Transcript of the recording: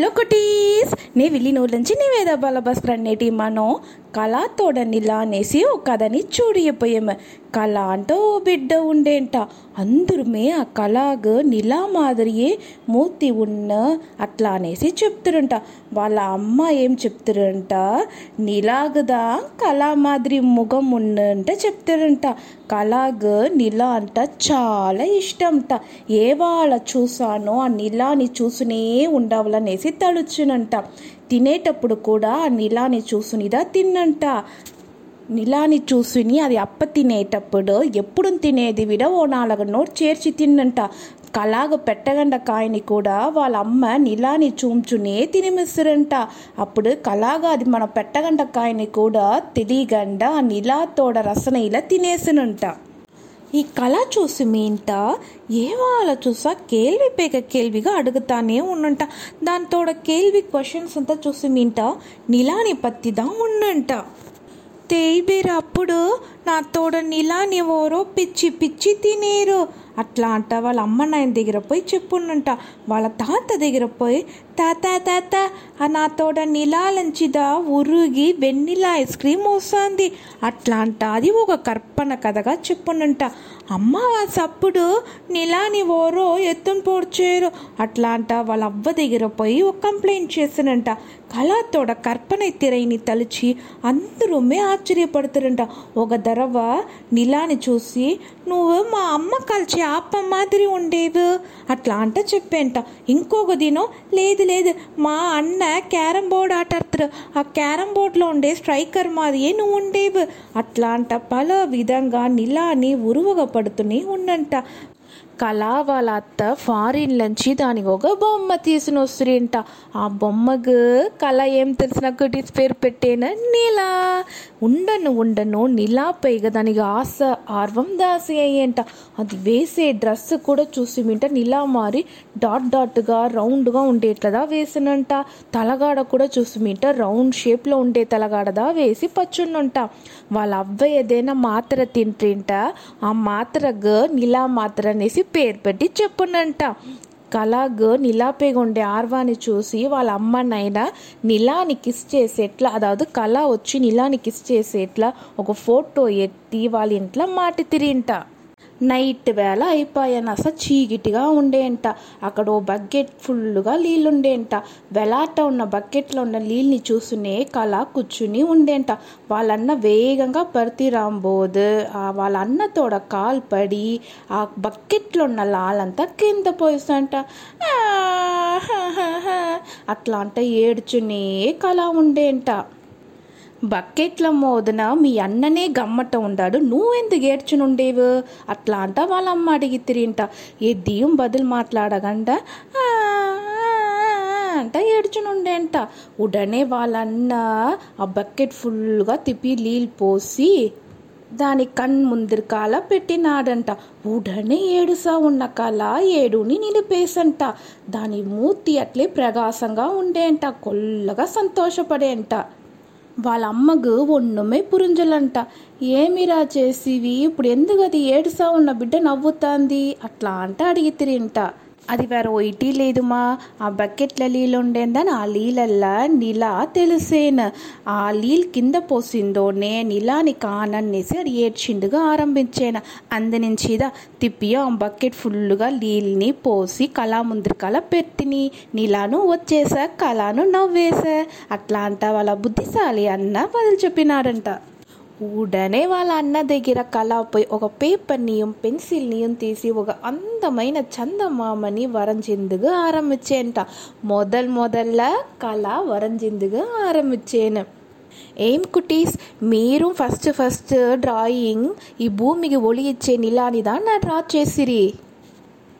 Hello cuties. నే విల్లినూరు నుంచి నీ వేద బాలభాస్కర్ నేటి మనం కళాతోడ నిలా అనేసి ఒక కథని చూడియపోయాము. కళ అంటూ ఓ బిడ్డ ఉండేంట. అందరుమే ఆ కళాగ్ నిలా మాదిరియే మూర్తి ఉన్న అట్లా అనేసి చెప్తురంట. వాళ్ళ అమ్మ ఏం చెప్తురంట? నిలాగదా కళా మాదిరి ముఖం ఉన్నంట చెప్తారంట. కళాగ్ నిలా అంట చాలా ఇష్టంట. ఏ వాళ్ళ చూసానో ఆ నిలాని చూసునే ఉండవాలనేసి తలుచునంట. తినేటప్పుడు కూడా ఆ నిలాని చూసునిదా తిన్నంట. నిలాని చూసిని అది అప్ప తినేటప్పుడు ఎప్పుడు తినేది విడ ఓ నాలుగు నోట్ చేర్చి తిన్నంట. కలాగ పెట్టగండ కాయని కూడా వాళ్ళ అమ్మ నిలాని చూంచునే తినిమిస్తురంట అప్పుడు కలాగ అది మన పెట్టగండ కాయని కూడా తెలియగండ నిలాతోడ రసన ఇలా తినేసినంట. ఈ కళ చూసి మీంట ఏమో అలా చూసా కేల్వి పేక కేల్విగా అడుగుతానే ఉన్నంట. దానితోడ కేల్వి క్వశ్చన్స్ అంతా చూసి మీంట నిలాని పత్తిదా ఉండంట తేయిబేరు అప్పుడు నా తోడ నిలాని ఎవరో పిచ్చి పిచ్చి తినేరు. అట్లా అంట వాళ్ళ అమ్మ నాయన దగ్గర పోయి చెప్పుండంట వాళ్ళ తాత దగ్గర పోయి తాత తాత ఆ నా తోడ నిలాలంచిదా ఉరుగి వెన్నెల ఐస్ క్రీమ్ వస్తుంది. అట్లా అంట అది ఒక కర్పణ కథగా చెప్పుండంట అమ్మ సప్పుడు నిలాని ఓరో ఎత్తుని పోడ్చేరు. అట్లా అంట వాళ్ళ అవ్వ దగ్గర పోయి ఒక కంప్లైంట్ చేసినంట కళాతోడ కర్పణ తిరైని తలిచి అందరూమే ఆశ్చర్యపడుతురంట. ఒక దరవ నిలాని చూసి నువ్వు మా అమ్మ కలిచి చేప మాదిరి ఉండేవు అట్లా అంట చెప్పేంట. ఇంకొక దినం లేదు లేదు మా అన్న క్యారం బోర్డ్ ఆట ఆడతారు ఆ క్యారం బోర్డ్లో ఉండే స్ట్రైకర్ మాదియే నువ్వు ఉండేవు. అట్లా అంట పల విధంగా నిలాని ఉరువగా పడుతూనే ఉన్నంట. కళ వాళ్ళ అత్త ఫారిన్ నుంచి దానికి ఒక బొమ్మ తీసుకుని వస్తుంట ఆ బొమ్మకు కళ ఏం తెలిసిన కుటీస్ పేరు పెట్టేన నీలా? ఉండను ఉండను నిలా దానికి ఆశ ఆర్వం దాసి అయ్యేంట అది వేసే డ్రెస్ కూడా చూసి మింట నిలా మారి డాట్ డాట్గా రౌండ్గా ఉండేట్లదా వేసినంట. తలగాడ కూడా చూసి మింట రౌండ్ షేప్లో ఉండే తలగాడదా వేసి పచ్చున్నంట. వాళ్ళ అవ్వ ఏదైనా మాత్ర తింటుంట ఆ మాత్రకు నిలా మాత్ర అనేసి పేరు పెట్టి చెప్పునంట. కలాగ్ నిలాపేగుండే ఆర్వాని చూసి వాళ్ళ అమ్మ నైనా నిలాని కిస్ చేసేట్లా అదావదు కళ వచ్చి నిలాని కిస్ చేసేట్లా ఒక ఫోటో ఎత్తి వాళ్ళ ఇంట్లో మాటి తిరింట. నైట్ వేళ అయిపోయాను. అసలు ఉండేంట. అక్కడ ఓ బకెట్ ఫుల్గా నీళ్ళుండేంట. వెలాట ఉన్న బకెట్లో ఉన్న నీళ్ళని చూసునే కళ కూర్చుని ఉండేంట. వాళ్ళన్న వేగంగా పరితిరాంబోదు వాళ్ళ అన్నతోడ కాలు పడి ఆ బకెట్లో ఉన్న లాలంతా కింద పోయిసంట అట్లా అంట ఏడ్చునే కళ ఉండేంట. బకెట్ల మోదన మీ అన్ననే గమ్మట ఉండాడు. నువ్వెందుకు ఏడ్చునుండేవు? అట్లా అంట వాళ్ళమ్మ అడిగి తిరింట ఏ దీయం బదులు మాట్లాడగంట అంట ఏడ్చునుండేంట. ఉడనే వాళ్ళన్న ఆ బకెట్ ఫుల్గా తిప్పి నీళ్ళు పోసి దాని కణ్ ముందరికాల పెట్టినాడంట. ఉడనే ఏడుసా ఉన్న కళ ఏడుని నిలిపేసంట. దాని మూర్తి అట్లే ప్రకాశంగా ఉండేంట. కొల్లగా సంతోషపడేంట. వాళ్ళ అమ్మకు ఒన్నుమే పురుంజలంట. ఏమిరా చేసివి? ఇప్పుడు ఎందుకు అది ఏడుసా ఉన్న బిడ్డ నవ్వుతాంది? అట్లా అంట అడిగి తిరింట అది వేరే ఒయిటి లేదుమా ఆ బకెట్ల నీళ్ళు ఉండేందని ఆ నీళ్ళల్లా నీలా తెలిసేను. ఆ నీళ్ళు కింద పోసిందో నే నిలాని కాననేసి అది ఏడ్చిండుగా ఆరంభించాను. అందునుంచిదా తిప్పి ఆ బకెట్ ఫుల్గా నీళ్ళని పోసి కళా ముందరికల పెట్టిని. నీలాను వచ్చేసా కళాను నవ్వేసా. అట్లా అంట వాళ్ళ బుద్ధిశాలి అన్న బదులు చెప్పినాడంట ఉడనే వాళ్ళ అన్న దగ్గర కళ పోయి ఒక పేపర్ నియం పెన్సిల్ నియం తీసి ఒక అందమైన చందమామని వరంజిందుగా ఆరంభించేంట మొదల్ మొదల్ల కళ వరంజిందుగా ఆరంభించేను ఏం కుటీస్ మీరు ఫస్ట్ ఫస్ట్ డ్రాయింగ్ ఈ భూమికి ఒలి ఇచ్చే నిలానిదా నా డ్రా చేసిరి